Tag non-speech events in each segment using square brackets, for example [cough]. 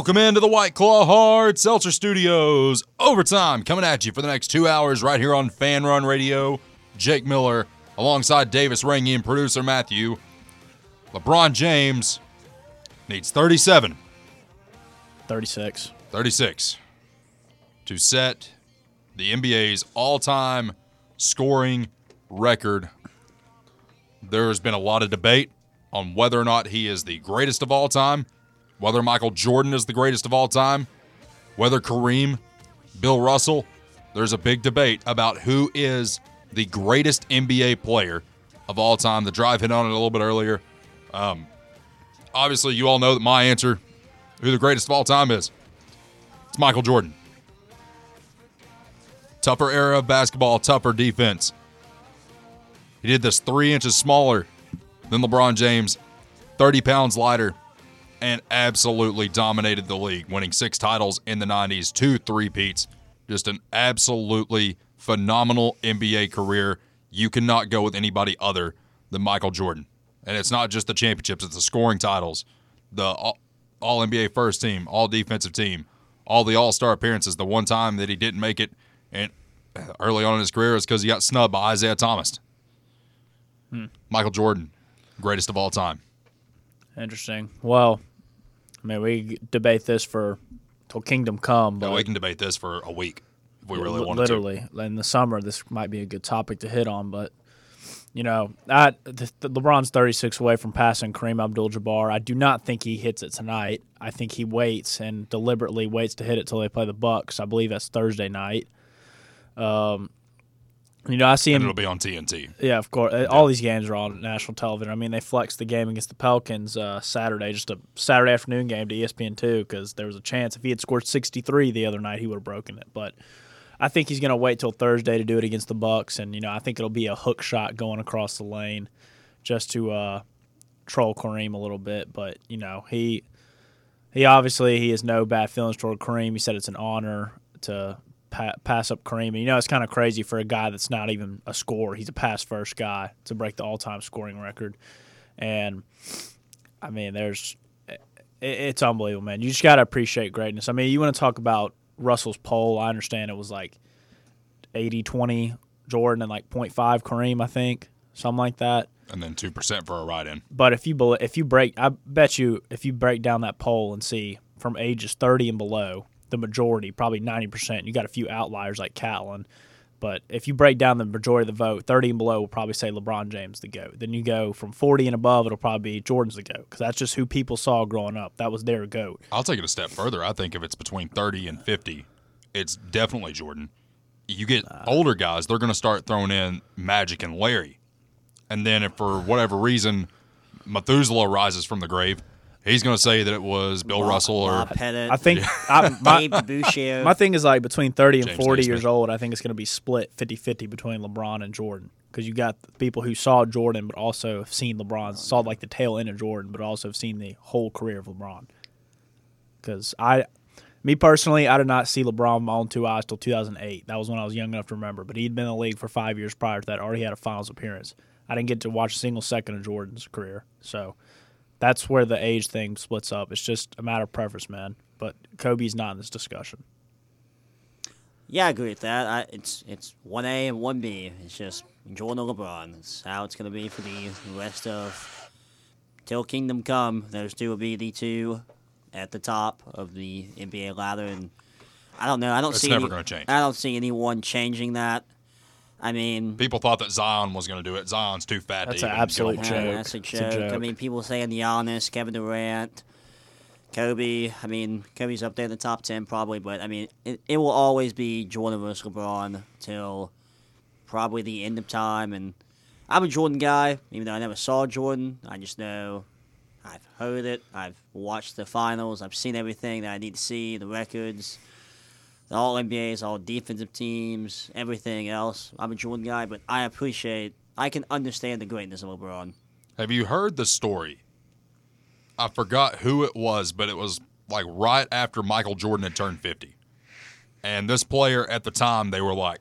Welcome into the White Claw Hard Seltzer Studios. Overtime coming at you for the next two hours right here on Fan Run Radio. Jake Miller alongside Davis Rangy and producer Matthew. LeBron James needs 37, 36. 36 to set the NBA's all time scoring record. There's been a lot of debate on whether or not he is the greatest of all time, whether Michael Jordan is the greatest of all time, whether Kareem, Bill Russell. There's a big debate about who is the greatest NBA player of all time. The drive hit on it a little bit earlier. Um, obviously, you all know that my answer, who the greatest of all time is, it's Michael Jordan. Tougher era of basketball, tougher defense. He did this three inches smaller than LeBron James, 30 pounds lighter, and absolutely dominated the league, winning six titles in the 90s, two three-peats. Just an absolutely phenomenal NBA career. You cannot go with anybody other than Michael Jordan. And it's not just the championships, it's the scoring titles, the all, all NBA first team, all defensive team, all the all star appearances. The one time that he didn't make it and uh, early on in his career is because he got snubbed by Isiah Thomas. Hmm. Michael Jordan, greatest of all time. Interesting. Well, I mean, we debate this for till kingdom come, but But we can debate this for a week if we really li- wanted literally in the summer, this might be a good topic to hit on. But you know, I, the, the LeBron's 36 away from passing Kareem Abdul-Jabbar. I do not think he hits it tonight. I think he waits and deliberately waits to hit it till they play the Bucks. I believe that's Thursday night. Um, you know, I see to. And him. it'll be on TNT. Yeah, of course. Uh, All these games are on national television. I mean, they flexed the game against the Pelicans uh, Saturday, just a Saturday afternoon game to ESPN two, because there was a chance if he had scored sixty three the other night, he would have broken it. But I think he's going to wait till Thursday to do it against the Bucks, and you know, I think it'll be a hook shot going across the lane, just to uh, troll Kareem a little bit. But you know, he he obviously he has no bad feelings toward Kareem. He said it's an honor to pa- pass up Kareem. And, you know, it's kind of crazy for a guy that's not even a scorer. He's a pass first guy to break the all time scoring record. And I mean, there's it, it's unbelievable, man. You just got to appreciate greatness. I mean, you want to talk about Russell's poll. I understand it was like 80 20 Jordan and like 0.5 Kareem, I think, something like that. And then 2% for a ride in. But if you if you break, I bet you if you break down that poll and see from ages 30 and below, the majority, probably 90%. You got a few outliers like Catlin, but if you break down the majority of the vote, 30 and below will probably say LeBron James the goat. Then you go from 40 and above, it'll probably be Jordan's the goat because that's just who people saw growing up. That was their goat. I'll take it a step further. I think if it's between 30 and 50, it's definitely Jordan. You get uh. older guys, they're going to start throwing in Magic and Larry. And then if for whatever reason Methuselah rises from the grave, he's going to say that it was Bill Russell or Bob Pettit. I think [laughs] I, my, Dave DeBusschere. my thing is like between 30 and James 40 Naismith. years old, I think it's going to be split 50 50 between LeBron and Jordan. Because you got people who saw Jordan, but also have seen LeBron, saw like the tail end of Jordan, but also have seen the whole career of LeBron. Because I, me personally, I did not see LeBron with my own two eyes till 2008. That was when I was young enough to remember. But he'd been in the league for five years prior to that, already had a finals appearance. I didn't get to watch a single second of Jordan's career. So that's where the age thing splits up. It's just a matter of preference, man. But Kobe's not in this discussion. yeah, I agree with that. I, it's it's one A and one B. It's just Jordan or LeBron. It's how it's gonna be for the rest of till Kingdom Come. Those two will be the two at the top of the NBA ladder, and I don't know. I don't It's see never any- gonna change. I don't see anyone changing that. I mean, people thought that Zion was going to do it. Zion's too fat That's to an even absolute get Yeah, on. joke. that's a It's a joke. I mean, people saying Giannis, Kevin Durant, Kobe. I mean, Kobe's up there in the top ten probably, but I mean, it, it will always be Jordan versus LeBron till probably the end of time. And I'm a Jordan guy, even though I never saw Jordan. I just know I've heard it. I've watched the finals. I've seen everything that I need to see. The records. The all NBAs, all defensive teams, everything else. I'm a Jordan guy, but I appreciate, I can understand the greatness of LeBron. Have you heard the story? I forgot who it was, but it was like right after Michael Jordan had turned 50. And this player at the time, they were like,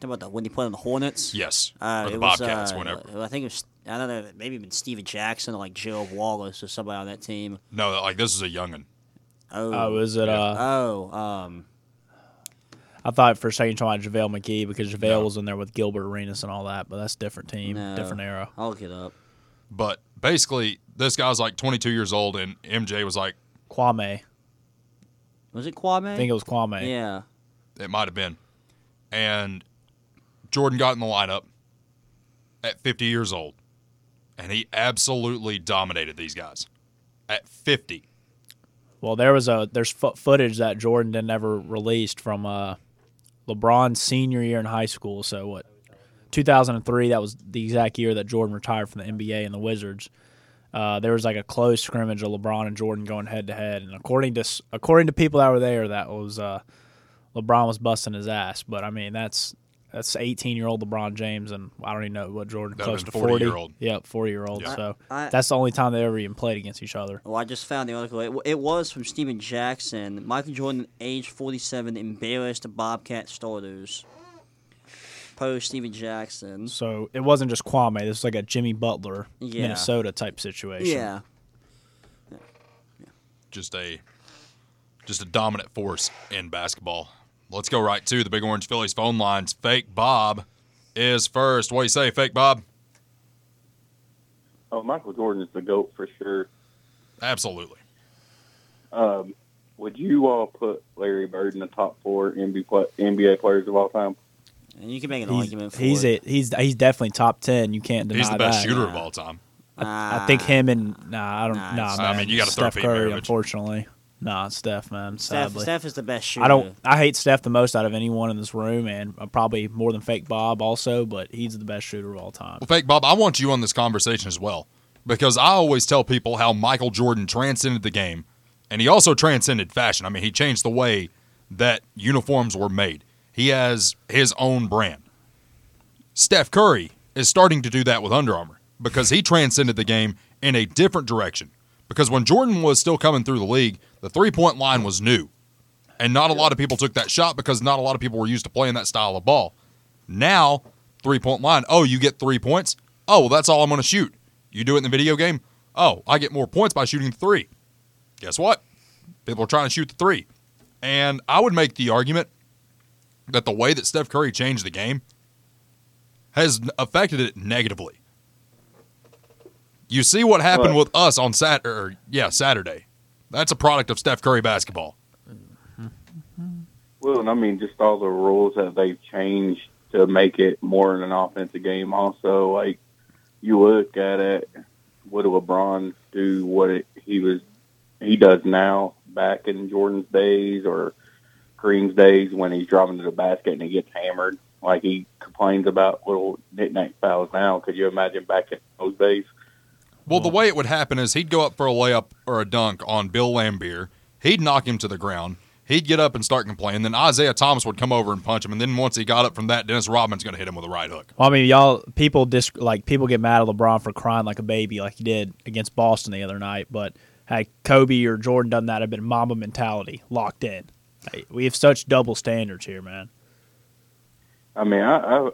Talking about the, when he played on the Hornets. yes, Uh, or the it was, Bobcats, uh, whenever. I think it was. I don't know. Maybe even Stephen Jackson or like Joe Wallace or somebody on that team. No, like this is a youngin. Oh, Oh, is it? Uh, oh, um, I thought for a second you were talking about JaVale McGee because JaVale No. was in there with Gilbert Arenas and all that, but that's a different team, no. different era. I'll look it up. But basically, this guy's like 22 years old, and MJ was like, Kwame, Was it Kwame? I think it was Kwame. yeah. it might have been. And Jordan got in the lineup at 50 years old, and he absolutely dominated these guys at 50. Well, there was a there's fo- footage that Jordan did never released from uh, LeBron's senior year in high school. So what, 2003? That was the exact year that Jordan retired from the NBA and the Wizards. Uh, there was like a close scrimmage of LeBron and Jordan going head to head, and according to according to people that were there, that was uh, LeBron was busting his ass. But I mean, that's that's 18 year old LeBron James, and I don't even know what Jordan That'd close to 40 40 year old. Yep, 40 year old. Yeah. So I- that's the only time they ever even played against each other. Well, I just found the article. It, it was from Stephen Jackson. Michael Jordan, age 47, embarrassed Bobcat starters. Post Stephen Jackson. So it wasn't just Kwame. This was like a Jimmy Butler, Yeah. Minnesota type situation. Yeah. Just a just a dominant force in basketball. Let's go right to the Big Orange Phillies phone lines. Fake Bob is first. What do you say, Fake Bob? Oh, Michael Jordan is the GOAT for sure. Absolutely. Um, would you all put Larry Bird in the top four NBA, players of all time? And you can make an He's, argument for he's it. a, he's he's definitely top ten. You can't deny that. He's the best that. shooter yeah. of all time. I, I think him and nah, I don't Nah, nah, it's- man. I mean, you gotta throw Steph Curry, Maravich. unfortunately. Nah, Steph, man. Steph, Sadly, Steph is the best shooter. I don't. I hate Steph the most out of anyone in this room, and uh, probably more than Fake Bob also. But he's the best shooter of all time. Well, Fake Bob, I want you on this conversation as well because I always tell people how Michael Jordan transcended the game and he also transcended fashion. I mean, he changed the way that uniforms were made. He has his own brand. Steph Curry is starting to do that with Under Armour because he transcended the game in a different direction. Because when Jordan was still coming through the league, the three point line was new. And not a lot of people took that shot because not a lot of people were used to playing that style of ball. Now, three point line. Oh, you get three points? Oh, well, that's all I'm going to shoot. You do it in the video game? Oh, I get more points by shooting the three. Guess what? People are trying to shoot the three. And I would make the argument that the way that Steph Curry changed the game has affected it negatively. You see what happened What? with us on Sat or yeah, Saturday. That's a product of Steph Curry basketball. Well, and I mean, just all the rules that they've changed to make it more in an offensive game. Also, like you look at it, what would LeBron do what it, he was he does now back in Jordan's days or Kareem's days when he's driving to the basket and he gets hammered? Like he complains about little knick-knack fouls now. Could you imagine back in those days? Well, the way it would happen is he'd go up for a layup or a dunk on Bill Laimbeer. He'd knock him to the ground. He'd get up and start complaining. Then Isiah Thomas would come over and punch him. And then once he got up from that, Dennis Rodman's going to hit him with a right hook. Well, I mean, y'all people dis- like people get mad at LeBron for crying like a baby, like he did against Boston the other night. But had Kobe or Jordan done that, it'd been Mamba mentality locked in. Hey, we have such double standards here, man. I mean, I, I've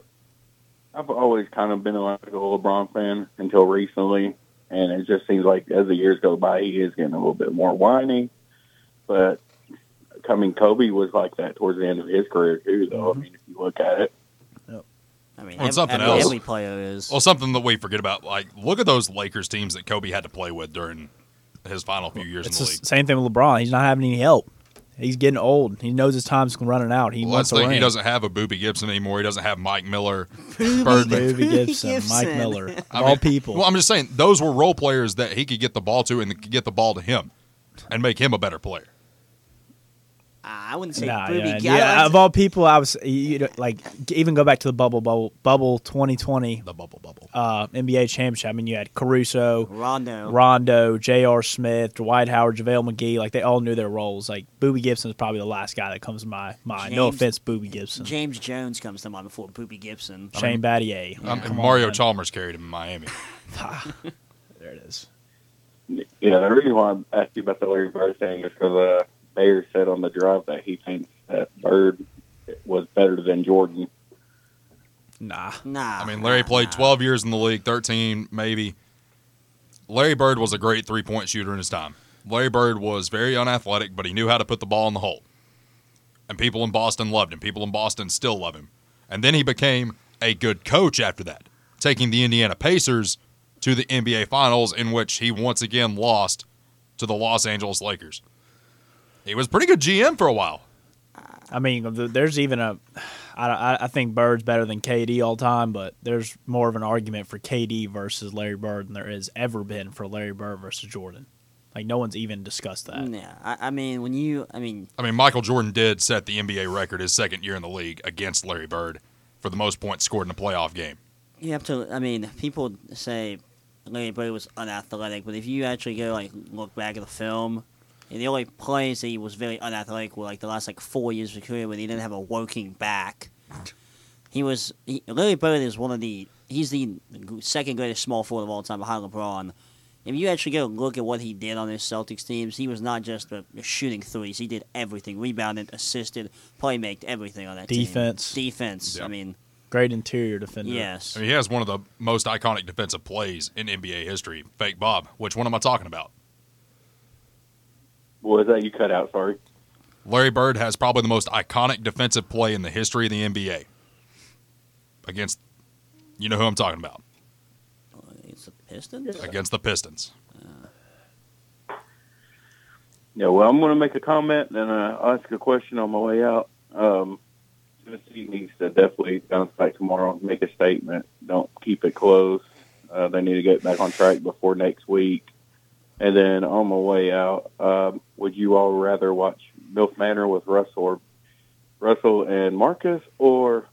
I've always kind of been like a LeBron fan until recently, and it just seems like as the years go by, he is getting a little bit more whiny. But coming Kobe was like that towards the end of his career too, though. I mm-hmm. mean, if you look at it, I mean, Well, ev- something every, else. every player is. Well, something that we forget about, like, look at those Lakers teams that Kobe had to play with during his final few years It's in the the league. same thing with LeBron. He's not having any help. He's getting old. He knows his time's running out. He Well, wants that's the. He doesn't have a Boobie Gibson anymore. He doesn't have Mike Miller, [laughs] Birdman. Boobie Gibson, Mike Miller, [laughs] I all mean, people. Well, I'm just saying those were role players that he could get the ball to and could get the ball to him and make him a better player. I wouldn't say Nah, Ruby. yeah, I yeah. Of all people, I was you know, like even go back to the bubble, bubble, bubble 2020 The bubble bubble. uh, NBA championship. I mean, you had Caruso, Rondo. Rondo, J.R. Smith, Dwight Howard, JaVale McGee. Like they all knew their roles. Like Boobie Gibson is probably the last guy that comes to my mind. no offense, Boobie Gibson. James Jones comes to mind before Boobie Gibson. Shane Battier. Um, Come on, Mario man. Chalmers carried him in Miami. [laughs] There it is. yeah, the reason why I asked you about the Larry Bird thing is because uh, Bayer said on the drive that he thinks that Bird was better than Jordan. Nah. Nah. I mean, Larry nah, played nah. 12 years in the league, 13 maybe. Larry Bird was a great three point shooter in his time. Larry Bird was very unathletic, but he knew how to put the ball in the hole. And people in Boston loved him. People in Boston still love him. And then he became a good coach after that, taking the Indiana Pacers to the NBA Finals, in which he once again lost to the Los Angeles Lakers. He was pretty good GM for a while. I mean, there's even a. I, I- I think Bird's better than KD all time, but there's more of an argument for KD versus Larry Bird than there has ever been for Larry Bird versus Jordan. Like no one's even discussed that. Yeah, I, I mean, when you, I mean, I mean, Michael Jordan did set the NBA record his second year in the league against Larry Bird for the most points scored in a playoff game. you have to. I mean, people say Larry Bird was unathletic, but if you actually go like look back at the film, and the only plays that he was very unathletic were like the last like four years of his career when he didn't have a working back. He was he, Larry Bird is one of the he's the second greatest small forward of all time behind LeBron. If you actually go look at what he did on his Celtics teams, he was not just a, a shooting threes. He did everything: rebounded, assisted, playmaked, everything on that Defense. team. Defense. Yeah. I mean, Great interior defender. yes. I mean, he has one of the most iconic defensive plays in NBA history. Fake Bob. Which one am I talking about? What was that you cut out? Sorry. Larry Bird has probably the most iconic defensive play in the history of the NBA. Against, you know who I'm talking about. It's the Pistons. Against the Pistons. Yeah, well, I'm going to make a comment and uh, ask a question on my way out. Um, Tennessee needs to definitely bounce back tomorrow make a statement. Don't keep it close. Uh, they need to get back on track before next week. And then on my way out, um, would you all rather watch Milf Manor with Russell or Russell and Marcus, or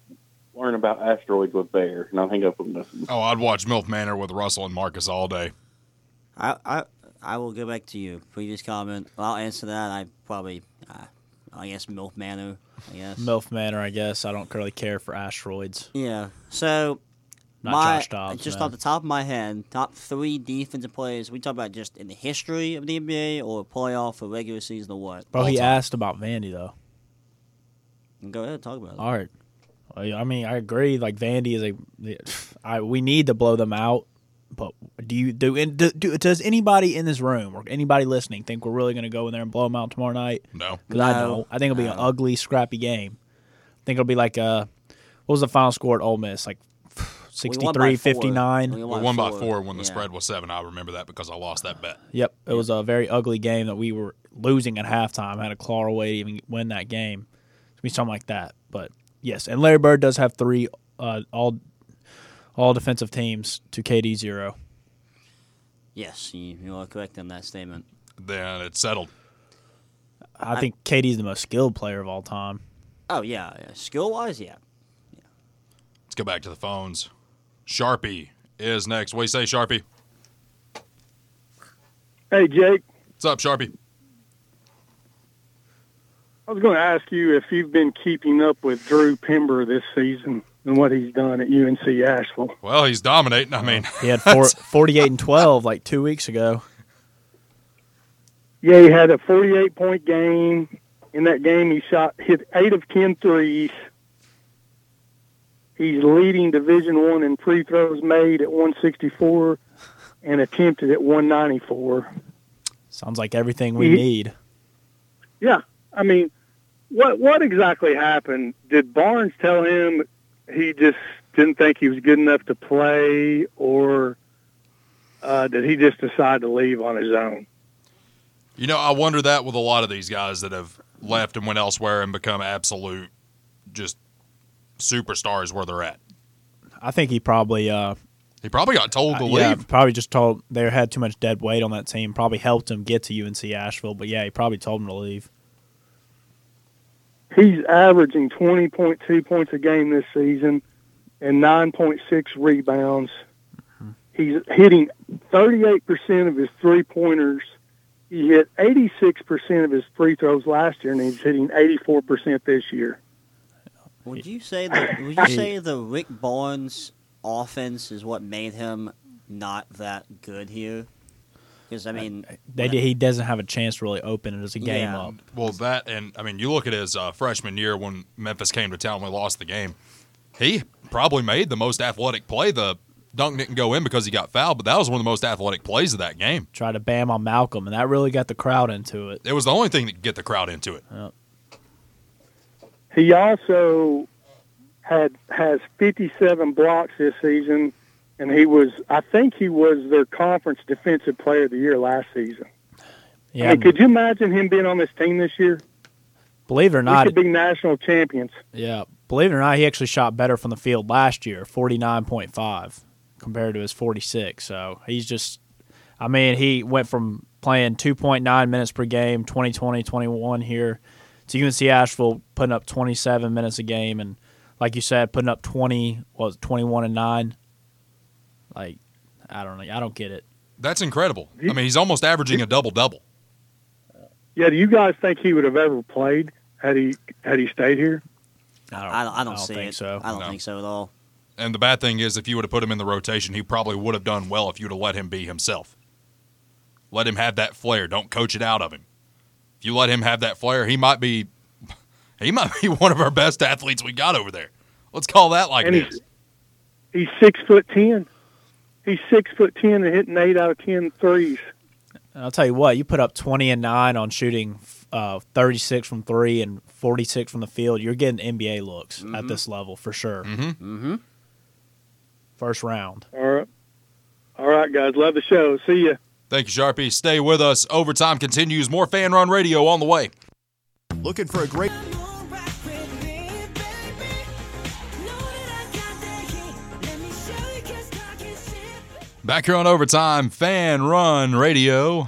learn about asteroids with Bear? And I'll hang up on this. Oh, I'd watch Milf Manor with Russell and Marcus all day. I, I I will go back to you. Previous comment. I'll answer that. I probably, uh, I guess Milf Manor. I guess. Milf Manor, I guess. I don't really care for asteroids. Yeah. So Not my Josh Dobbs, just man. off the top of my head, top three defensive players. We talk about just in the history of the NBA or playoff or regular season or what. Bro, All he time. asked about Vandy though. Go ahead, talk about it. All right. I mean, I agree. Like Vandy is a, I we need to blow them out. But do you do, and do, do does anybody in this room or anybody listening think we're really going to go in there and blow them out tomorrow night? No. Because I No. don't. I think it'll be an ugly, scrappy game. I think it'll be like uh, what was the final score at Ole Miss? Like We won by 63, four. 59? We We won by four when the Yeah. spread was seven. I remember that because I lost that bet. Yep, it was a very ugly game that we were losing at halftime. Had to claw our way to even win that game. It's gonna be something like that. But yes, and Larry Bird does have three uh, all all defensive teams to KD zero. Yes, you, you are correct on that statement. Then it's settled. I, I- think KD's the most skilled player of all time. Oh yeah, yeah. skill wise, yeah. Let's go back to the phones. Sharpie is next. What do you say, Sharpie? Hey, Jake, What's up, Sharpie? I was going to ask you if you've been keeping up with Drew Pember this season and what he's done at UNC Asheville. Well, he's dominating. I mean, He had four, [laughs] 48 and 12 like two weeks ago. Yeah, he had a 48 point game. In that game, he shot hit eight of 10 threes. He's leading Division One in free throws made at 164 and attempted at 194. Sounds like everything we He- need. Yeah, I mean, what what exactly happened? Did Barnes tell him he just didn't think he was good enough to play, or uh, did he just decide to leave on his own? you know, I wonder that with a lot of these guys that have left and went elsewhere and become absolute just superstars where they're at. I think he probably uh, He probably got told to Uh, yeah, leave. probably just told they had too much dead weight on that team. Probably helped him get to UNC Asheville, but yeah, he probably told him to leave. He's averaging 20.2 points a game this season and 9.6 rebounds. He's hitting 38% of his three pointers. He hit 86% of his free throws last year, and he's hitting 84% this year. Would you say that? Would you say the Rick Barnes offense is what made him not that good here? Because I mean, They did, he doesn't have a chance to really open it as a game Yeah. up. Well, that and I mean, you look at his uh, freshman year when Memphis came to town, we lost the game. He probably made the most athletic play the dunk didn't go in because he got fouled, but that was one of the most athletic plays of that game. Tried to bam on Malcolm, and that really got the crowd into it. It was the only thing that could get the crowd into it. He also had has 57 blocks this season, and he was I think he was their conference defensive player of the year last season. Yeah, Hey, could you imagine him being on this team this year? believe it or We not, could be national champions. yeah, believe it or not, he actually shot better from the field last year, forty nine point five, compared to his forty six. So he's just, I mean, he went from playing two point nine minutes per game, 2020, 21 here, to UNC Asheville putting up twenty seven minutes a game, and like you said, putting up twenty was twenty one and nine. Like, I don't know, I don't get it. That's incredible. I mean, he's almost averaging a double double. Yeah, do you guys think he would have ever played had he had he stayed here? I don't, I don't, I don't, see think it. so. I don't No. think so at all. And the bad thing is, if you would have put him in the rotation, he probably would have done well if you'd have let him be himself. Let him have that flair. Don't coach it out of him. If you let him have that flair, he might be he might be [laughs] one of our best athletes we got over there. Let's call that like And it he's is. he's six foot ten. He's six foot ten and hitting eight out of ten threes. And I'll tell you what, you put up 20 and 9 on shooting uh, 36 from 3 and 46 from the field, you're getting NBA looks at this level for sure. Mm-hmm. Mm-hmm. First round. All right, all right, guys, love the show. See ya. Thank you, Sharpie. Stay with us. Overtime continues. More fan run radio on the way. Looking for a great Back here on overtime, fan run radio.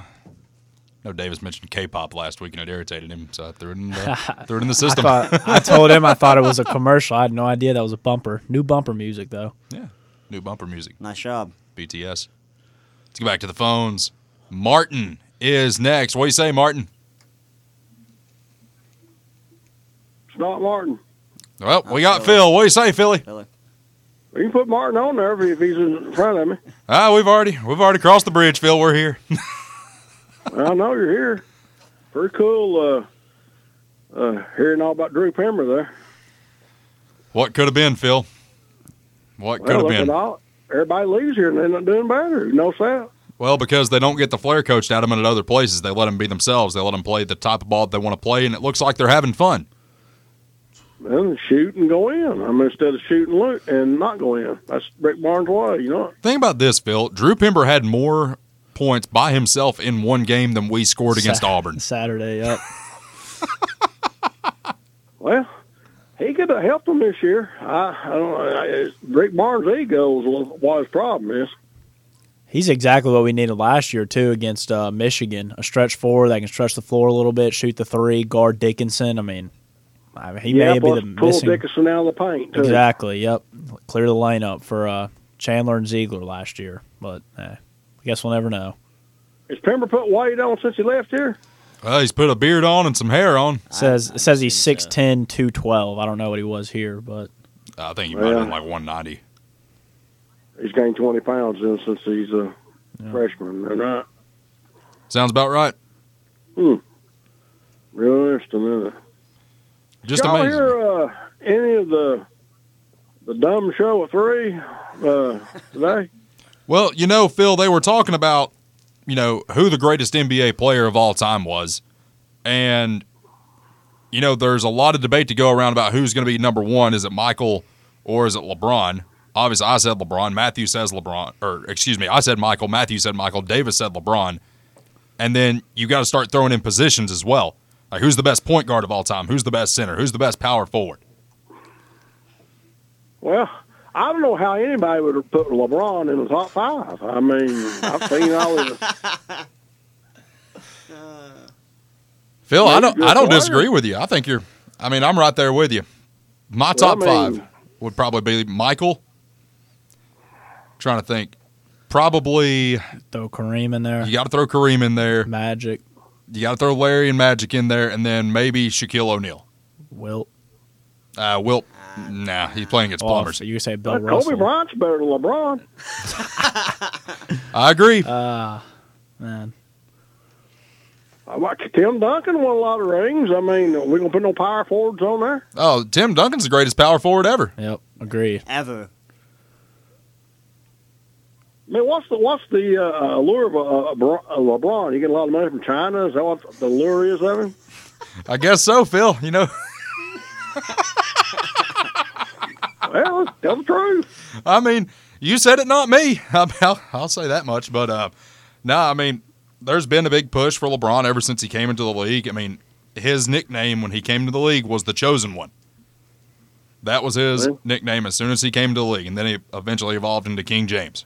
No, Davis mentioned K-pop last week and it irritated him, so I threw it in the, [laughs] threw it in the I, system. thought, I told him I thought it was a commercial. I had no idea that was a bumper. New bumper music, though. yeah, new bumper music. Nice job. BTS. Let's go back to the phones. Martin is next. What do you say, Martin? It's not Martin. Well, we got Philly. Phil. What do you say, Philly? Philly. You can put Martin on there if he's in front of me. Ah, we've already we've already crossed the bridge, Phil. We're here. [laughs] I know you're here. Pretty cool uh, uh, hearing all about Drew Pember there. what could have been, Phil? What could have been? all, everybody leaves here and they're not doing better. No that. Well, because they don't get the flair coached out of them at other places. They let them be themselves. They let them play the type of ball that they want to play, and it looks like they're having fun. Then shoot and go in. I mean, instead of shoot and look and not go in. That's Rick Barnes' way, you know. Think about this, Phil. Drew Pember had more points by himself in one game than we scored against Sa- Auburn. Saturday, yep. [laughs] Well, he could have helped them this year. I, I don't know. I- Rick Barnes' ego was what his problem is. He's exactly what we needed last year, too, against uh, Michigan. A stretch forward that can stretch the floor a little bit, shoot the three, guard Dickinson. I mean, I mean he yeah, may be the pull missing. Dickinson out of the paint, too. Exactly. Yep. Clear the lane up for uh, Chandler and Zeigler last year, but eh, I guess we'll never know. Has Pember put weight on since he left here? Well, he's put a beard on and some hair on. Says I- it says he's think 6'10", 212. I don't know what he was here, but I think he might have been like 190. He's gained 20 pounds in since he's a freshman. And, uh, Sounds about right. Hmm. real interesting, isn't it? Just Y'all amazing. hear uh, any of the the dumb show at three uh, today? Well, you know, Phil, they were talking about, you know, who the greatest NBA player of all time was. And, you know, there's a lot of debate to go around about who's going to be number one. Is it Michael or is it LeBron? Obviously, I said LeBron. Matthew says LeBron. Or, excuse me, I said Michael. Matthew said Michael. Davis said LeBron. And then you got to start throwing in positions as well. Like, who's the best point guard of all time? Who's the best center? Who's the best power forward? Well, I don't know how anybody would have put LeBron in the top five. I mean, I've seen all of the. [laughs] Phil, I don't I don't player. disagree with you. I think you're I mean, I'm right there with you. My Well, top I mean- five would probably be Michael. Trying to think. Probably throw Kareem in there. you got to throw Kareem in there. Magic, You got to throw Larry and Magic in there, and then maybe Shaquille O'Neal. Wilt. Uh, Wilt, nah, he's playing against Oh, Plumbers. so you say Bill Uh, Russell. Kobe Bryant's better than LeBron. I agree. Ah, [laughs] man. I like Tim Duncan won a lot of rings. I mean, are we gonna put no power forwards on there? oh, Tim Duncan's the greatest power forward ever. Yep, agreed. Ever. Man, what's the what's the uh, allure of a, a, a LeBron? You get a lot of money from China. Is that what the lure is of him? I guess so, Phil. You know, [laughs] Well, tell the truth. I mean, you said it, not me. [laughs] I'll, I'll say that much. But uh, no, I mean, there's been a big push for LeBron ever since he came into the league. I mean, his nickname when he came to the league was the chosen one. That was his Really? nickname as soon as he came to the league, and then he eventually evolved into King James.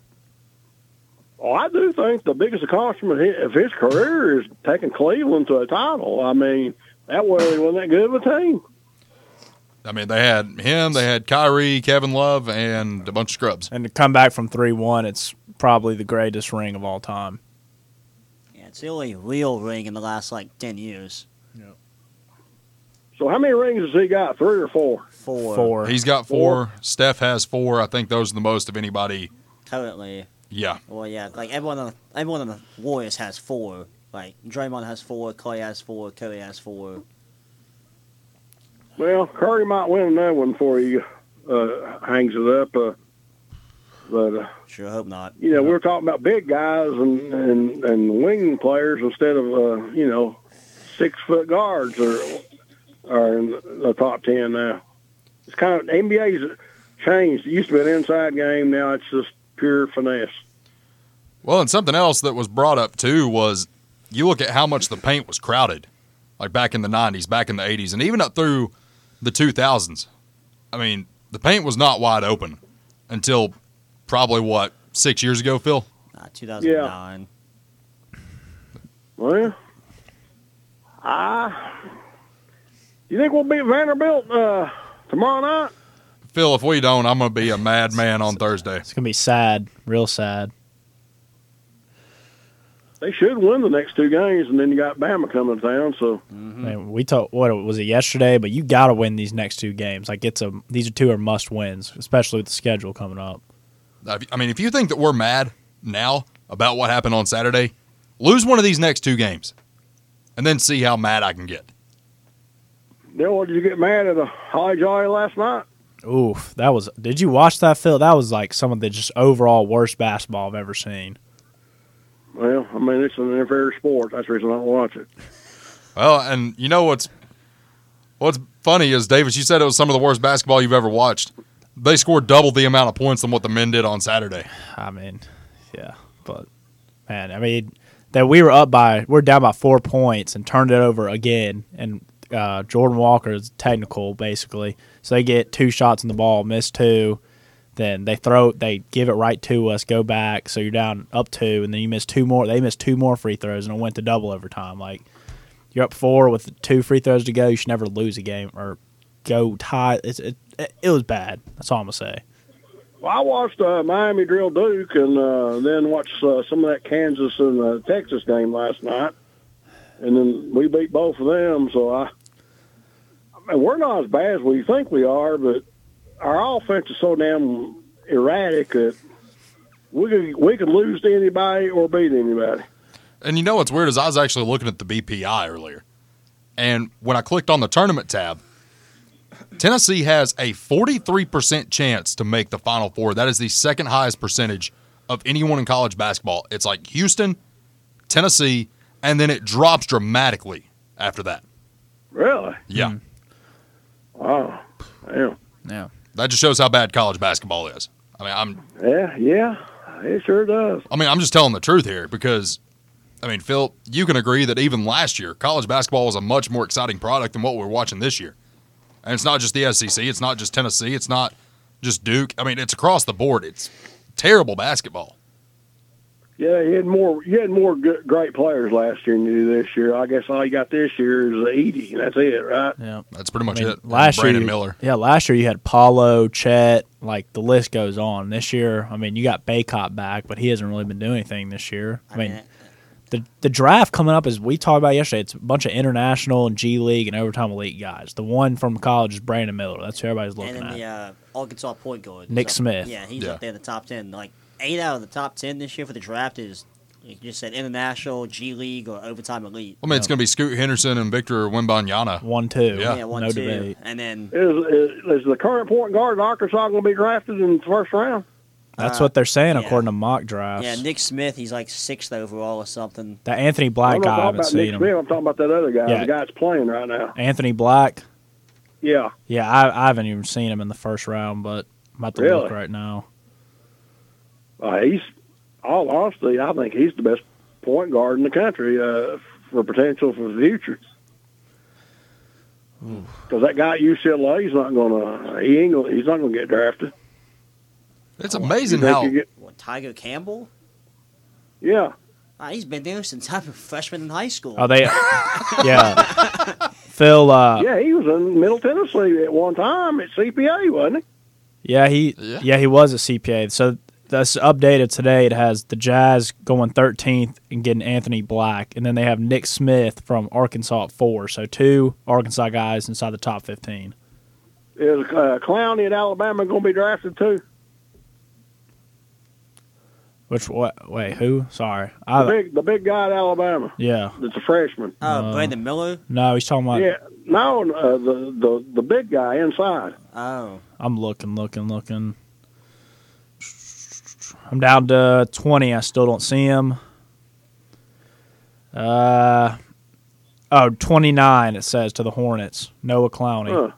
Well, I do think the biggest accomplishment of his career is taking Cleveland to a title. I mean, that way he wasn't that good of a team. I mean, they had him, they had Kyrie, Kevin Love, and a bunch of scrubs. And to come back from three one, it's probably the greatest ring of all time. Yeah, it's the only real ring in the last like ten years. Yeah. So how many rings has he got? Three or four? Four, Four. He's got four. Steph has four. I think those are the most of anybody. currently. Yeah. Well, yeah, like everyone on everyone on the Warriors has four. Like Draymond has four, Clay has four, Curry has four. Well, Curry might win another one before he uh, hangs it up. Uh, but uh, Sure hope not. you know, we're talking about big guys and and and wing players instead of uh, you know six foot guards are are in the top ten now. It's kind of NBA's changed. It used to be an inside game. Now it's just pure finesse. Well, and something else that was brought up too was you look at how much the paint was crowded, like back in the 90s, back in the 80s, and even up through the 2000s. I mean, the paint was not wide open until probably what, six years ago, Phil? Uh, 2009. Well, I. You think we'll beat Vanderbilt uh, tomorrow night? Phil, if we don't, I'm going to be a madman on Thursday. It's gonna be sad, real sad. They should win the next two games, and then you got Bama coming to town. So mm-hmm. I mean, we talked what was it yesterday, but you got to win these next two games. Like it's a these are two are must wins, especially with the schedule coming up. I mean, if you think that we're mad now about what happened on Saturday, lose one of these next two games and then see how mad I can get. Then what did you get mad at a high Jolly last night? Oof, that was. Did you watch that, Phil? That was like some of the just overall worst basketball I've ever seen. Well, I mean, it's an unfair sport. That's the reason I don't watch it. Well, and you know what's what's funny is Davis, you said it was some of the worst basketball you've ever watched. They scored double the amount of points than what the men did on Saturday. I mean, yeah, but man, I mean that we were up by we're down by four points and turned it over again, and uh, Jordan Walker is technical basically, so they get two shots in the ball, miss two, then they throw they give it right to us, go back, so you're down up two, and then you miss two more. They missed two more free throws and it went to double overtime. Like you're up four with two free throws to go, you should never lose a game or go tie. It's, it it was bad. That's all I'm gonna say. Well, I watched uh, Miami drill Duke, and uh, then watched uh, some of that Kansas and uh, Texas game last night, and then we beat both of them. So I, I mean, we're not as bad as we think we are, but our offense is so damn erratic that we could we could lose to anybody or beat anybody. And you know what's weird is I was actually looking at the BPI earlier. And when I clicked on the tournament tab, Tennessee has a 43% chance to make the Final Four. That is the second highest percentage of anyone in college basketball. It's like Houston, Tennessee, and then it drops dramatically after that. Really? Yeah. Hmm. Wow. Damn. Yeah. That just shows how bad college basketball is. I mean, I'm Yeah. Yeah. It sure does. I mean, I'm just telling the truth here because, I mean, Phil, you can agree that even last year, college basketball was a much more exciting product than what we're watching this year. And it's not just the SEC, it's not just Tennessee, it's not just Duke. I mean, it's across the board. It's terrible basketball. Yeah, you had more. You had more good, great players last year than you do this year. I guess all you got this year is Edey, and that's it, right? Yeah. That's pretty much I mean, it. Last Brandon year, Miller. Yeah, last year you had Paolo, Chet, like the list goes on. This year, I mean, you got Bacot back, but he hasn't really been doing anything this year. I, mean, the the draft coming up as we talked about yesterday. It's a bunch of international and G League and overtime elite guys. The one from college is Brandon Miller. That's who everybody's looking and then at. the uh, Arkansas point guard Nick is up- Smith. Yeah, he's Yeah. up there in the top ten. Like eight out of the top ten this year for the draft is you just said international, G League, or overtime elite. I mean, it's going to be Scoot Henderson and Victor Wembanyama. one two. Yeah. one, no two, debate. and then Is, is is the current point guard in Arkansas going to be drafted in the first round? That's Uh, what they're saying yeah. according to mock drafts. Yeah, Nick Smith, he's like sixth overall or something. that Anthony Black I'm guy, I not haven't talking about Nick seen him. Smith. I'm talking about that other guy, Yeah. the guy that's playing right now. Anthony Black. Yeah. Yeah, I, I haven't even seen him in the first round, but I'm about to look right now. Uh, he's, all honesty, I think he's the best point guard in the country uh, for potential for the future. Because that guy at UCLA, he's not gonna. He ain't gonna. He's not gonna get drafted. It's amazing think how get- What, Tiger Campbell? yeah. Ah, he's been there since I was a freshman in high school. Oh, they, [laughs] yeah. [laughs] Phil, uh, Yeah, he was in Middle Tennessee at one time at CPA, wasn't he? Yeah, he Yeah. yeah. he was a CPA. So that's updated today. It has the Jazz going 13th and getting Anthony Black, and then they have Nick Smith from Arkansas at four. So two Arkansas guys inside the top 15. Is uh, Clowney at Alabama going to be drafted too? Which what? Wait, who? Sorry, The big, the big guy at Alabama yeah. that's a freshman. oh, Uh, Brandon Miller? No, he's talking about. yeah, no, uh, the the the big guy inside. Oh. I'm looking, looking, looking. I'm down to 20. I still don't see him. Uh, oh, 29 it says to the Hornets. Noah Clowney. Huh.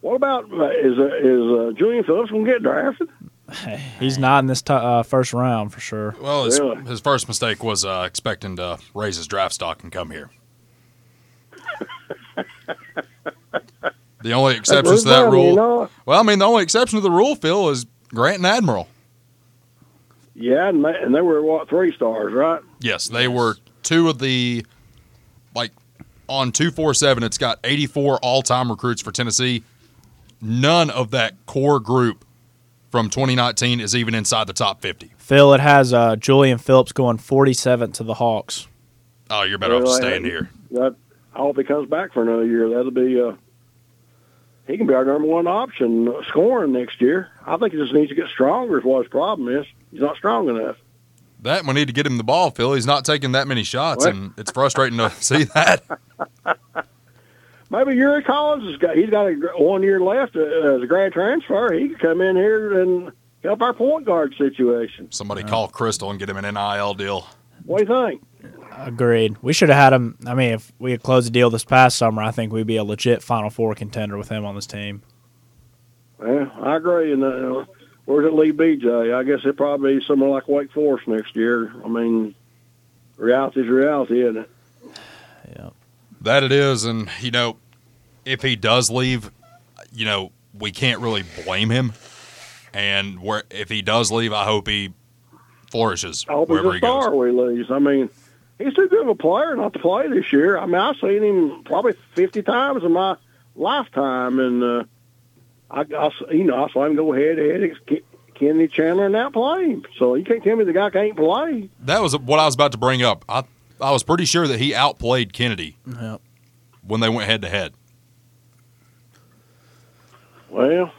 What about uh, is uh, is uh, Julian Phillips going to get drafted? [sighs] He's not in this t- uh, first round for sure. well his, Really? his first mistake was uh, expecting to raise his draft stock and come here. [laughs] the only exceptions to that rule. You know, Well, I mean, the only exception to the rule, Phil, is Grant and Admiral. Yeah, and they, and they were what three stars, right? Yes, they were two of the like on two four seven. It's got eighty four all time recruits for Tennessee. None of that core group from 2019 is even inside the top 50. Phil, it has uh, Julian Phillips going 47 to the Hawks. Oh, you're better off staying here. That I hope he comes back for another year. That'll be uh, he can be our number one option uh, scoring next year. I think he just needs to get stronger. Is what his problem is. He's not strong enough. That we need to get him the ball, Phil. He's not taking that many shots, What? and it's frustrating to [laughs] see that. [laughs] Maybe Yuri Collins has got he's got a, one year left uh, as a grad transfer. He could come in here and help our point guard situation. Somebody call Crystal and get him an NIL deal. What do you think? Agreed. We should have had him. I mean, if we had closed the deal this past summer, I think we'd be a legit Final Four contender with him on this team. Yeah, I agree. And uh, where's it leave BJ? I guess it probably be somewhere like Wake Forest next year. I mean, reality's reality, isn't it? Yeah, that it is, and you know, if he does leave, you know, we can't really blame him. And where if he does leave, I hope he flourishes I hope he's a he goes. star we lose. I mean, he's too good of a player not to play this year. I mean, I've seen him probably 50 times in my lifetime, and uh, I, I, you know, I saw him go head to head against Kennedy Chandler and not play him. So you can't tell me the guy can't play. That was what I was about to bring up. I I was pretty sure that he outplayed Kennedy Yep. when they went head to head. Well,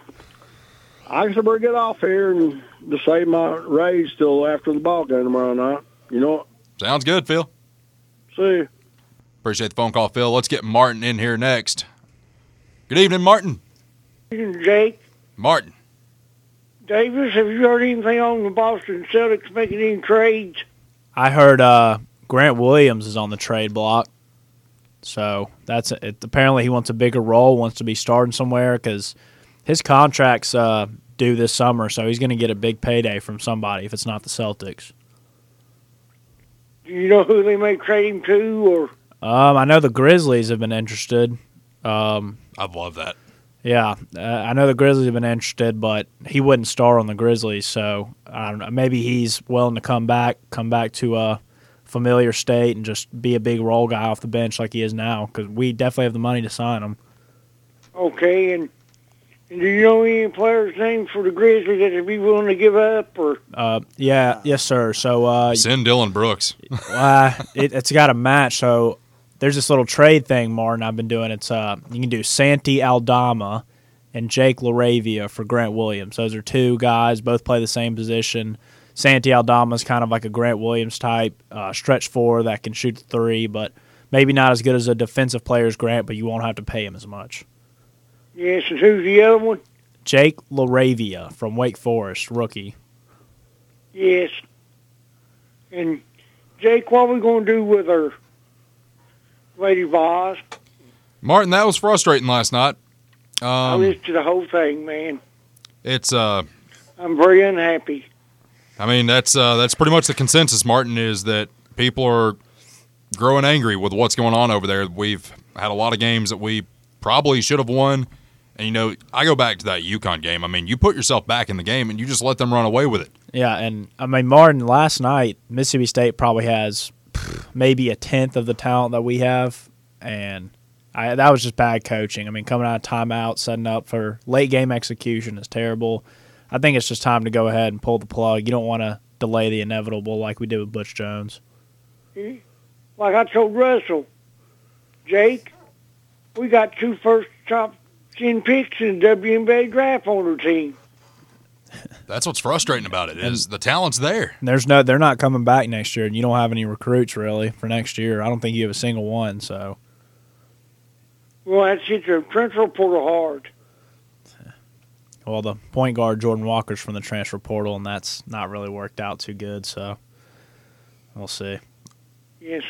I guess I better get off here and just save my raise till after the ball game tomorrow night. You know what? Sounds good, Phil. See you. Appreciate the phone call, Phil. Let's get Martin in here next. Good evening, Martin. Jake Martin. Davis, have you heard anything on the Boston Celtics making any trades? I heard uh, Grant Williams is on the trade block. So that's it. Apparently, he wants a bigger role, wants to be starting somewhere because his contract's uh, due this summer. So he's going to get a big payday from somebody if it's not the Celtics. Do you know who they may trade him to? Or Um, I know the Grizzlies have been interested. Um, I love that. Yeah, uh, I know the Grizzlies have been interested, but he wouldn't star on the Grizzlies. So I don't know. Maybe he's willing to come back, come back to a familiar state, and just be a big role guy off the bench like he is now. Because we definitely have the money to sign him. okay, and, and do you know any players' names for the Grizzlies that they'd be willing to give up? Or Uh, yeah, yes, sir. So uh, Send Dillon Brooks. [laughs] uh, it, it's got a match. So there's this little trade thing, Martin. I've been doing. It's uh, you can do Santi Aldama and Jake LaRavia for Grant Williams. Those are two guys, both play the same position. Santi Aldama is kind of like a Grant Williams type uh, stretch four that can shoot the three, but maybe not as good as a defensive player as Grant, but you won't have to pay him as much. yes, and who's the other one? Jake LaRavia from Wake Forest, rookie. Yes. And Jake, what are we going to do with our Lady Vols? Martin, that was frustrating last night. I Um, listened to the whole thing, man. it's uh, I'm very unhappy. I mean that's uh, that's pretty much the consensus. Martin is that people are growing angry with what's going on over there. We've had a lot of games that we probably should have won, and you know I go back to that UConn game. I mean, you put yourself back in the game and you just let them run away with it. Yeah, and I mean Martin last night, Mississippi State probably has pff, maybe a tenth of the talent that we have, and I, that was just bad coaching. I mean, coming out of timeout, setting up for late game execution is terrible. I think it's just time to go ahead and pull the plug. You don't want to delay the inevitable like we did with Butch Jones. Hmm? Like I told Russell, Jake, we got two first top ten picks in the WNBA draft on our team. That's what's frustrating about it is the talent's there. There's no, they're not coming back next year, and you don't have any recruits really for next year. I don't think you have a single one. So Well, that's hit the transfer portal hard. Well, the point guard Jordan Walker's from the transfer portal, and that's not really worked out too good. So we'll see. Yes.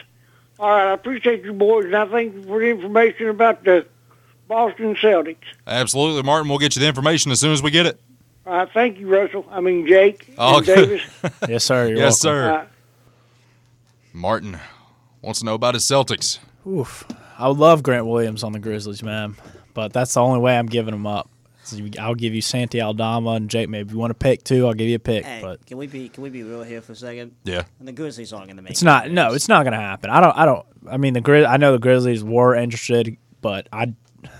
All right, I appreciate you boys, and I thank you for the information about the Boston Celtics. Absolutely, Martin. We'll get you the information as soon as we get it. All right, thank you, Russell. I mean, Jake Oh, and Davis. [laughs] yes, sir. You're yes, welcome. sir. Uh, Martin wants to know about his Celtics. Oof. I would love Grant Williams on the Grizzlies, man, but that's the only way I'm giving him up. I'll give you Santi Aldama and Jake. Maybe if you want to pick two, I'll give you a pick. Hey, But can we be can we be real here for a second? Yeah. And the Grizzlies aren't going to make. it's it. not. No, it's not going to happen. I don't. I don't. I mean, the Grizz. I know the Grizzlies were interested, but I.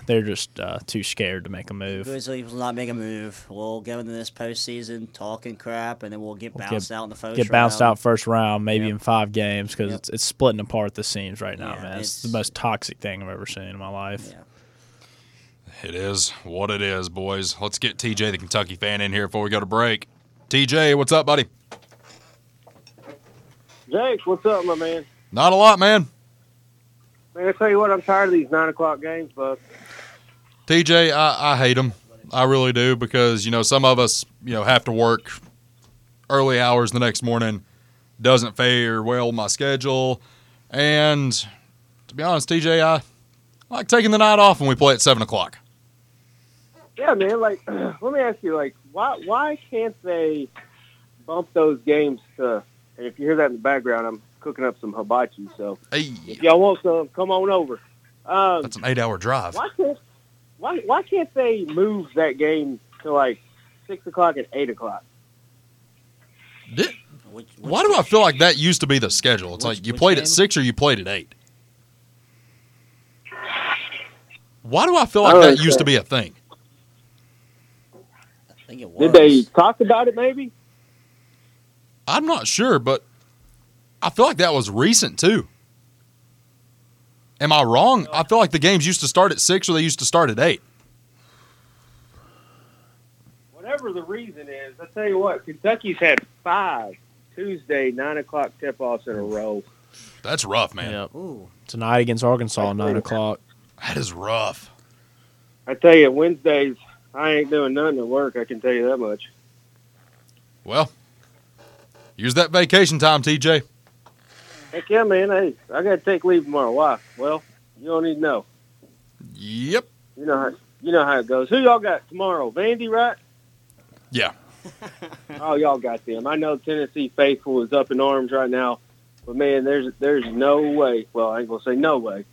They're just uh, too scared to make a move. Grizzlies will not make a move. We'll go into this postseason talking crap, and then we'll get We'll bounced out in the first. Get bounced round. out first round, maybe Yep. in five games, because Yep. it's it's splitting apart the seams right now, Yeah, man. It's, it's- the most toxic thing I've ever seen in my life. Yeah. It is what it is, boys. Let's get TJ, the Kentucky fan, in here before we go to break. TJ, what's up, buddy? Jake, what's up, my man? Not a lot, man. Man, I tell you what, I'm tired of these nine o'clock games, Buck. TJ, I, I hate them. I really do because you know some of us you know have to work early hours the next morning. Doesn't fare well my schedule, and to be honest, TJ, I like taking the night off when we play at seven o'clock. Yeah, man. Like, [clears throat] let me ask you, like, why why can't they bump those games to? And if you hear that in the background, I'm cooking up some hibachi. So Hey, if y'all want some, come on over. Um, that's an eight-hour drive. why can't why why can't they move that game to like six o'clock and eight o'clock? Did- Which, which why do I feel like that used to be the schedule? It's Which- like you played game? at six or you played at eight. Why do I feel like don't that used to be a thing? I think it was. Did they talk about it? Maybe. I'm not sure, but I feel like that was recent too. Am I wrong? I feel like the games used to start at six or they used to start at eight. Whatever the reason is, I tell you what, Kentucky's had five Tuesday nine o'clock tip offs in a row. That's rough, man. Yep. Ooh, Tonight against Arkansas, nine o'clock. That is rough. I tell you, Wednesdays I ain't doing nothing at work. I can tell you that much. Well, use that vacation time, TJ. Heck yeah, man. Hey, I got to take leave tomorrow. Why? Well, you don't need to know. Yep. You know how you know how it goes. Who y'all got tomorrow? Vandy, right? Yeah. [laughs] Oh, y'all got them. I know Tennessee faithful is up in arms right now, but man, there's there's no way. Well, I ain't gonna say no way,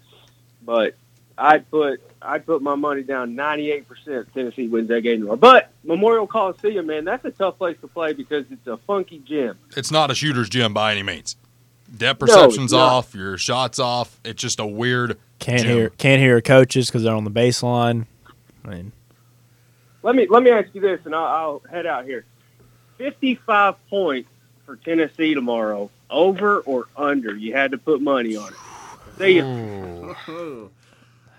but I'd put I'd put my money down 98 percent Tennessee wins that game tomorrow. But Memorial Coliseum, man, that's a tough place to play because it's a funky gym. It's not a shooter's gym by any means. Depth perception's not. off, your shots off. It's just a weird Can't Jim. hear can't hear coaches because they're on the baseline. I mean, Let me let me ask you this, and I'll, I'll head out here. 55 points for Tennessee tomorrow, over or under? You had to put money on it. See ya.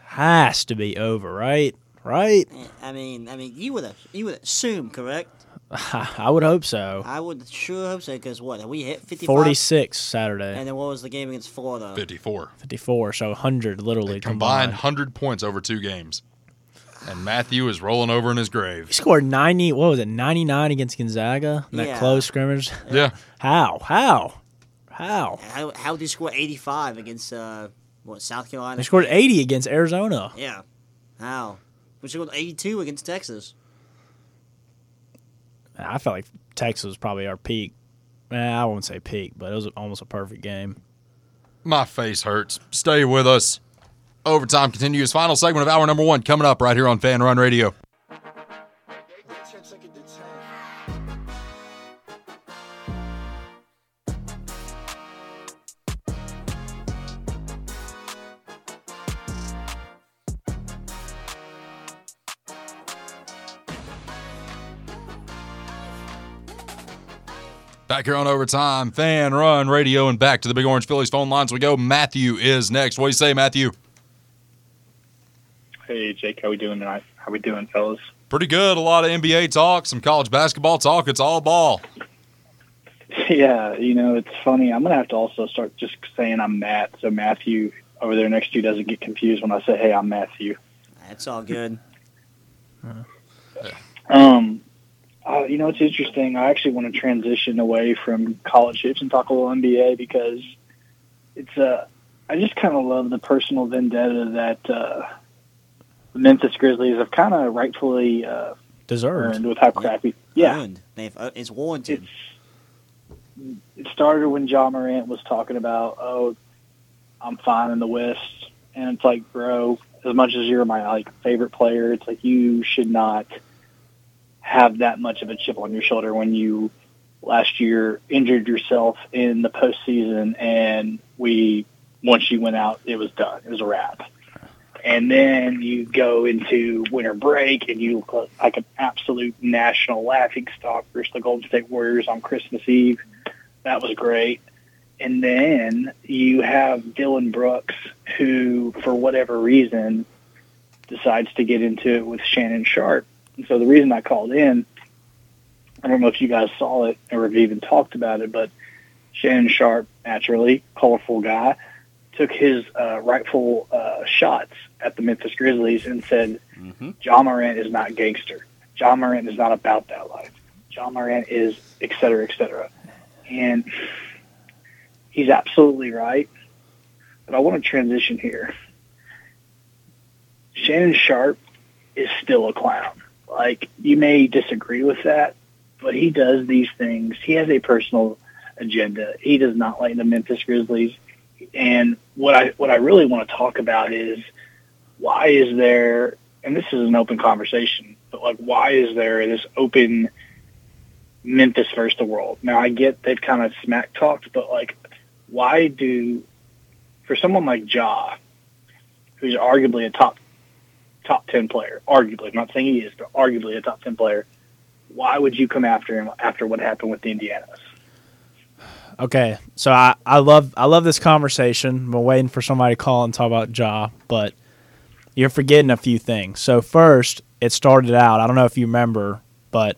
has to be over, right? Right? I mean, I mean, you would you would assume, correct? [laughs] I would hope so. I would sure hope so. Because what we hit fifty five, 46 Saturday, and then what was the game against Florida? 54. 54, so 100 literally Combined combined. 100 points over two games. And Matthew is rolling over in his grave. He scored 90, what was it, 99 against Gonzaga in that Yeah. close scrimmage? Yeah. [laughs] How? How? How? How how did he score 85 against uh what South Carolina? They scored 80 against Arizona. Yeah. How? We scored 82 against Texas. I felt like Texas was probably our peak. Eh, I won't say peak, but it was almost a perfect game. My face hurts. Stay with us. Overtime continues. Final segment of hour number one coming up right here on Fan Run Radio. Back here on overtime, fan run radio, and back to the Big Orange Phillies phone lines we go. Matthew is next. What do you say, Matthew? Hey, Jake, how we doing tonight? How we doing, fellas? Pretty good. A lot of NBA talk, some college basketball talk. It's all ball. [laughs] Yeah, you know, it's funny. I'm gonna have to also start just saying I'm Matt, so Matthew over there next to you doesn't get confused when I say, "Hey, I'm Matthew." That's all good. Um, uh, you know, it's interesting. I actually want to transition away from college hoops and talk a little NBA because it's uh, I just kind of love the personal vendetta that uh, the Memphis Grizzlies have kind of rightfully uh, Deserved. earned with how crappy. Yeah, Earned. They've, uh, it's warranted. it started when Ja Morant was talking about, oh, I'm fine in the West, and it's like, bro, as much as you're my like favorite player, it's like you should not have that much of a chip on your shoulder when you last year injured yourself in the postseason, and we once you went out, it was done, it was a wrap. And then you go into winter break and you look like an absolute national laughing stock versus the Golden State Warriors on Christmas Eve. That was great. And then you have Dillon Brooks, who, for whatever reason, decides to get into it with Shannon Sharpe. And so the reason I called in, I don't know if you guys saw it or have even talked about it, but Shannon Sharpe, naturally, colorful guy, took his uh, rightful uh, shots at the Memphis Grizzlies and said, Ja Morant is not gangster. Ja Morant is not about that life. Ja Morant is et cetera, et cetera. And he's absolutely right. But I want to transition here. Shannon Sharpe is still a clown. Like, you may disagree with that, but he does these things. He has a personal agenda. He does not like the Memphis Grizzlies. And what I what I really want to talk about is why is there and this is an open conversation, but like why is there this open Memphis versus the world? Now I get they've kind of smack talked, but like why do for someone like Ja, who's arguably a top top ten player, arguably, I'm not saying he is, but arguably a top ten player, why would you come after him after what happened with the Indianas? Okay, so I, I love I love this conversation. I'm waiting for somebody to call and talk about Ja, but you're forgetting a few things. So first, it started out. I don't know if you remember, but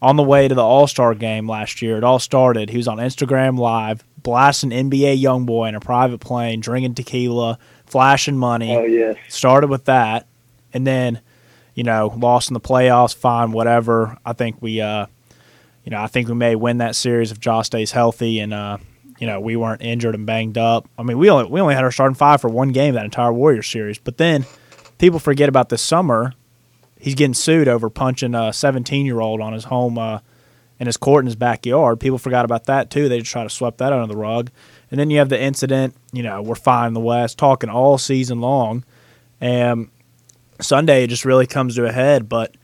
on the way to the All Star game last year, it all started. He was on Instagram Live, blasting NBA YoungBoy in a private plane, drinking tequila, flashing money. Oh yes. Started with that, and then, you know, lost in the playoffs. Fine, whatever. I think we, uh, you know, I think we may win that series if Josh stays healthy and, uh, you know, we weren't injured and banged up. I mean, we only we only had our starting five for one game that entire Warriors series, but then people forget about this summer. He's getting sued over punching a 17 year old on his home uh, in his court in his backyard. People forgot about that too. They just try to sweep that under the rug. And then you have the incident. You know, we're fine in the West, talking all season long, and Sunday it just really comes to a head. But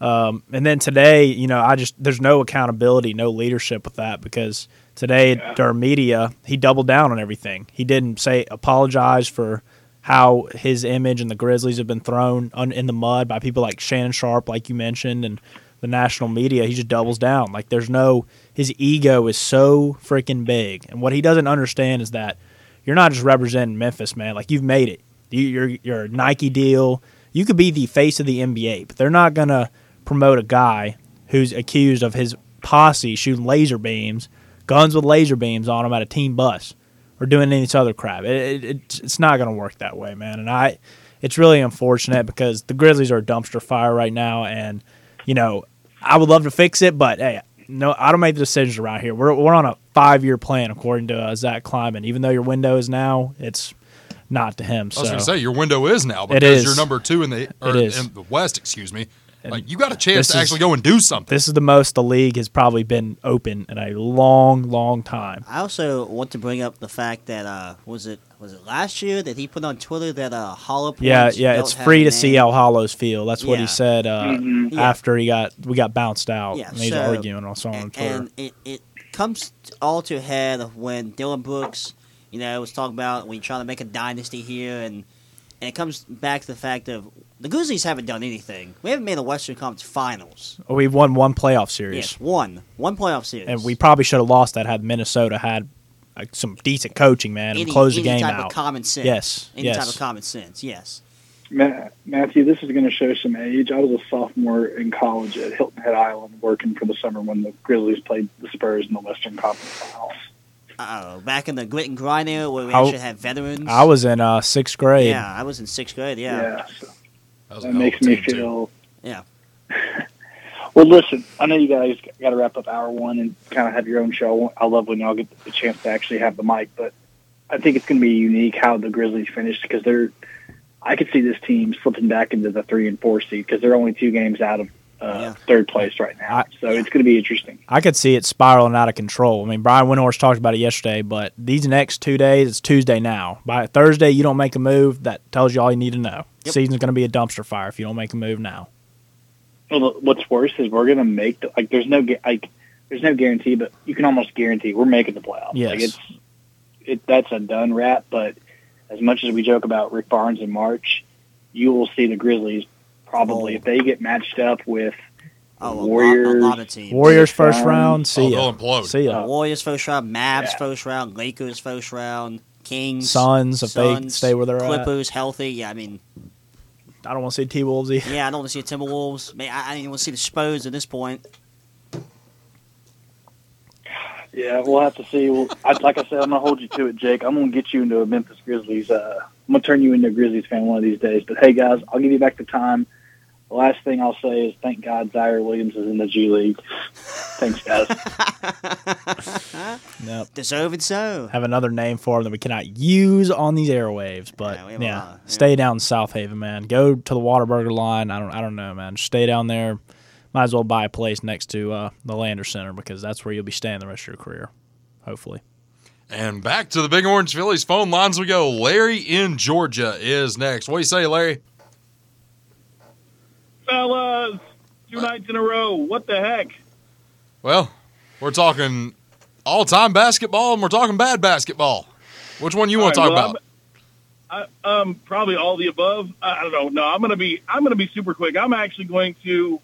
um, and then today, you know, I just there's no accountability, no leadership with that because today during media he doubled down on everything. He didn't say apologize for how his image and the Grizzlies have been thrown un, in the mud by people like Shannon Sharpe, like you mentioned, and the national media. He just doubles down. Like there's no his ego is so freaking big, and what he doesn't understand is that you're not just representing Memphis, man. Like you've made it. You, you're you're a Nike deal. You could be the face of the NBA, but they're not gonna promote a guy who's accused of his posse shooting laser beams, guns with laser beams on them at a team bus, or doing any other crap. It, it, it's- not gonna work that way, man. And I, it's really unfortunate because the Grizzlies are a dumpster fire right now, and you know I would love to fix it, but hey, no, I don't make the decisions around here. We're we're on a five year plan according to uh, Zach Kleiman. Even though your window is now, it's not to him. I was going to say your window is now It because is. you're number two in the or It is. in the West. Excuse me. And Like you got a chance this to is- actually go and do something. this is the most the league has probably been open in a long, long time. I also want to bring up the fact that uh, was it was it last year that he put on Twitter that uh, Hollow Points Yeah, yeah, don't it's have free a to see how Hollows feel. That's what he said uh, Mhm. Yeah. after he got we got bounced out. Yeah, and he's so- arguing. I saw on Twitter. And it, it comes all to a head when Dillon Brooks, you know, it was talking about when you're trying to make a dynasty here, and and it comes back to the fact of the Grizzlies haven't done anything. We haven't made the Western Conference Finals. Oh, We've won one playoff series, Yes, one, one playoff series, and we probably should have lost that had Minnesota had like, some decent coaching, man, and any, closed the any game type out. of common sense. Yes, any yes. type of common sense. Yes. Matthew, this is going to show some age. I was a sophomore in college at Hilton Head Island working for the summer when the Grizzlies played the Spurs in the Western Conference Finals. Uh-oh. Back in the grit and grind era where we I- actually had veterans. I was in uh, sixth grade. Yeah, I was in sixth grade. Yeah. so That that makes me team, too. feel. Yeah. [laughs] Well, listen, I know you guys got to wrap up hour one and kind of have your own show. I love when y'all get the chance to actually have the mic, but I think it's going to be unique how the Grizzlies finished because they're. I could see this team slipping back into the three and four seed because they're only two games out of uh, Yeah. third place right now. I- so it's going to be interesting. I could see it spiraling out of control. I mean, Brian Windhorst talked about it yesterday, but these next two days, it's Tuesday now. By Thursday, you don't make a move, that tells you all you need to know. Yep. Season's going to be a dumpster fire if you don't make a move now. Well, what's worse is we're going to make the, like there's no like there's no guarantee, but you can almost guarantee we're making the playoffs. Yes. Like it's it that's a done wrap. But as much as we joke about Rick Barnes in March, you will see the Grizzlies probably Oh. if they get matched up with Oh, a lot, a lot of teams. Warriors first round. round, see Oh, ya. they'll implode. See ya. Uh, Warriors first round, Mavs Yeah. first round, Lakers first round, Kings, Suns, if they stay where they're at. Clippers healthy. Yeah, I mean, I don't want to see T Wolves yeah, I don't want to see the Timberwolves. Man, I, I don't even want to see the Spurs at this point. yeah, we'll have to see. Well, I, like I said, I'm gonna hold you to it, Jake. I'm gonna get you into a Memphis Grizzlies. Uh, I'm gonna turn you into a Grizzlies fan one of these days. But hey, guys, I'll give you back the time. The last thing I'll say is thank God Ziaire Williams is in the G League. Thanks, guys. [laughs] Nope. Deserved so. Have another name for them that we cannot use on these airwaves, but Yeah, yeah, have a lot, yeah. stay down in Southaven, man. Go to the Whataburger line. I don't, I don't know, man. Just stay down there. Might as well buy a place next to uh, the Landers Center because that's where you'll be staying the rest of your career, hopefully. And back to the Big Orange Phillies phone lines we go. Larry in Georgia is next. What do you say, Larry? Fellas. Two nights in a row. What the heck? Well, we're talking all time basketball and we're talking bad basketball. Which one you want to talk right, about? well, I, um, probably all the above. I, I don't know. No, I'm gonna be. I'm gonna be super quick. I'm actually going to.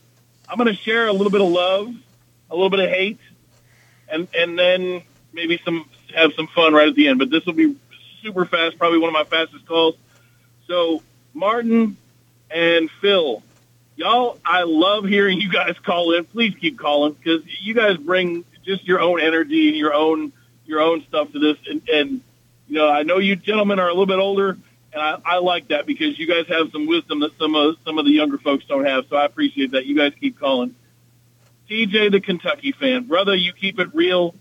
I'm gonna share a little bit of love, a little bit of hate, and and then maybe some have some fun right at the end. But this will be super fast. Probably one of my fastest calls. So Martin and Phil, y'all, I love hearing you guys call in. Please keep calling because you guys bring just your own energy and your own your own stuff to this. And, and you know, I know you gentlemen are a little bit older, and I, I like that because you guys have some wisdom that some of some of the younger folks don't have. So I appreciate that. You guys keep calling. TJ, the Kentucky fan, brother, you keep it real.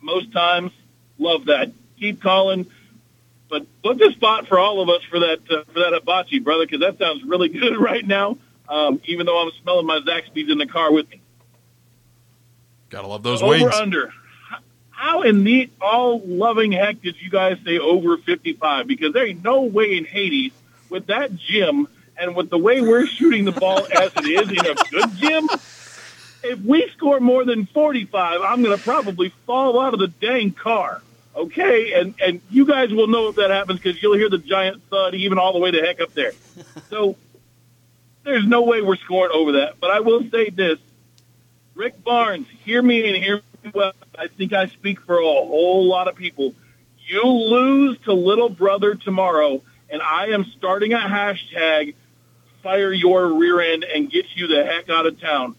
Most times, love that. Keep calling. But book a spot for all of us for that uh, for that hibachi, brother, because that sounds really [laughs] good right now. Um, even though I'm smelling my Zaxby's in the car with me. Gotta love those over wings. under. How in the all loving heck did you guys say over 55? Because there ain't no way in Hades with that gym and with the way we're shooting the ball [laughs] as it is in a good gym. If we score more than 45, I'm going to probably fall out of the dang car. Okay, and and you guys will know if that happens because you'll hear the giant thud even all the way the heck up there. So there's no way we're scoring over that. But I will say this: Rick Barnes, hear me and hear me well. I think I speak for a whole lot of people. You lose to little brother tomorrow, and I am starting a hashtag fire your rear end and get you the heck out of town.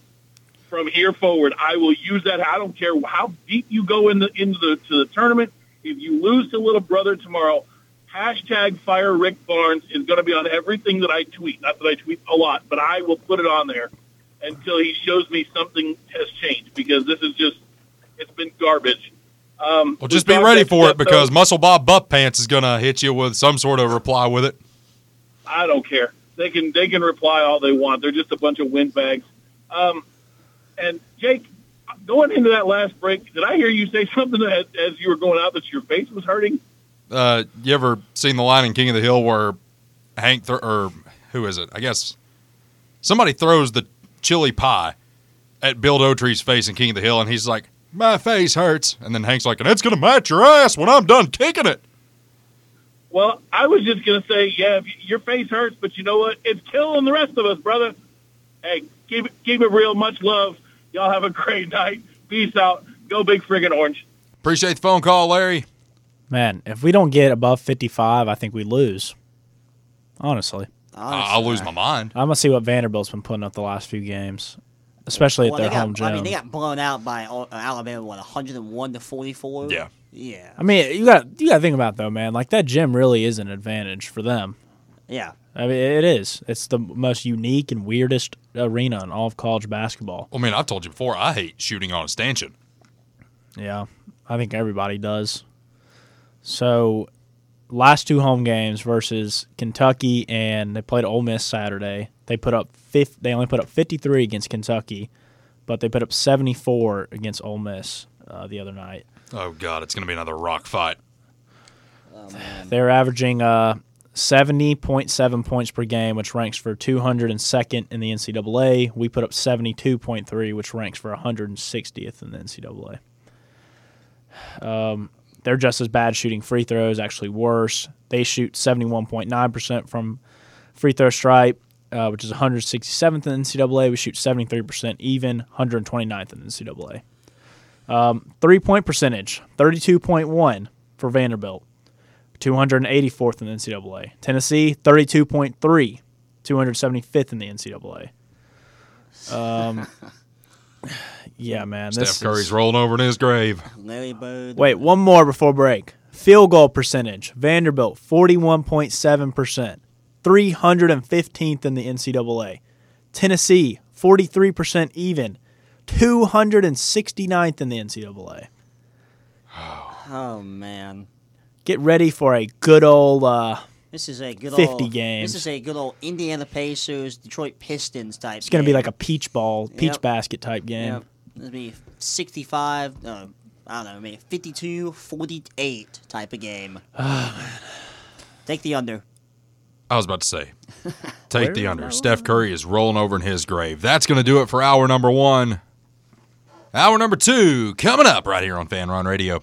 From here forward, I will use that. I don't care how deep you go in the into the to the tournament. If you lose to little brother tomorrow, hashtag fire Rick Barnes is going to be on everything that I tweet. Not that I tweet a lot, but I will put it on there until he shows me something has changed because this is just it's been garbage. Um, Well, just be ready for it because Muscle Bob Buff Pants is gonna hit you with some sort of reply with it. I don't care. They can they can reply all they want. They're just a bunch of windbags. Um, and Jake, going into that last break, did I hear you say [laughs] something as, as you were going out that your face was hurting? Uh, you ever seen the line in King of the Hill where Hank th- or who is it? I guess somebody throws the chili pie at Bill Dauterive's face in King of the Hill, and he's like, "My face hurts," and then Hank's like, "And it's gonna match your ass when I'm done kicking it." Well, I was just going to say, yeah, your face hurts, but you know what? It's killing the rest of us, brother. Hey, keep it, keep it real. Much love. Y'all have a great [laughs] night. Peace out. Go big friggin' orange. Appreciate the phone call, Larry. Man, if we don't get above 55, I think we lose. Honestly. I'll lose my mind. I'm going to see what Vanderbilt's been putting up the last few games, especially Well, at their they got, home gym. I mean, they got blown out by Alabama, what, 101 to 44? Yeah. Yeah. I mean, you got you got to think about it, though, man. Like that gym really is an advantage for them. Yeah. I mean, it is. It's the most unique and weirdest arena in all of college basketball. I mean, I've told you before, I hate shooting on a stanchion. Yeah, I think everybody does. So, last two home games versus Kentucky, and they played Ole Miss Saturday. They put up fif- They only put up 53 against Kentucky, but they put up 74 against Ole Miss uh, the other night. Oh God, it's gonna be another rock fight. [sighs] They're averaging uh, 70.7 points per game, which ranks for 202nd in the NCAA. We put up 72.3, which ranks for 160th in the NCAA. [sighs] Um, they're just as bad shooting free throws, actually worse. They shoot 71.9% from free throw stripe, uh, which is 167th in NCAA. We shoot 73% even, 129th in the NCAA. Um, three point percentage, 32.1 for Vanderbilt. 284th in the NCAA. Tennessee, 32.3, 275th in the NCAA. Um, [laughs] yeah, man. This Steph Curry's is- rolling over in his grave. Larry Bird. Wait, one more before break. Field goal percentage. Vanderbilt, 41.7%, 315th in the NCAA. Tennessee, 43% even, 269th in the NCAA. [sighs] Oh, man. Get ready for a good old uh, This is a good 50 old, games. This is a good old Indiana Pacers, Detroit Pistons type. It's going to be like a peach ball, peach Yep. basket type game. Yep. It'll be 65, uh, I don't know, maybe 52, 48 type of game. [sighs] Take the under. I was about to say, [laughs] take the under. Steph Curry is rolling over in his grave. That's going to do it for hour number one. Hour number two coming up right here on Fan Run Radio.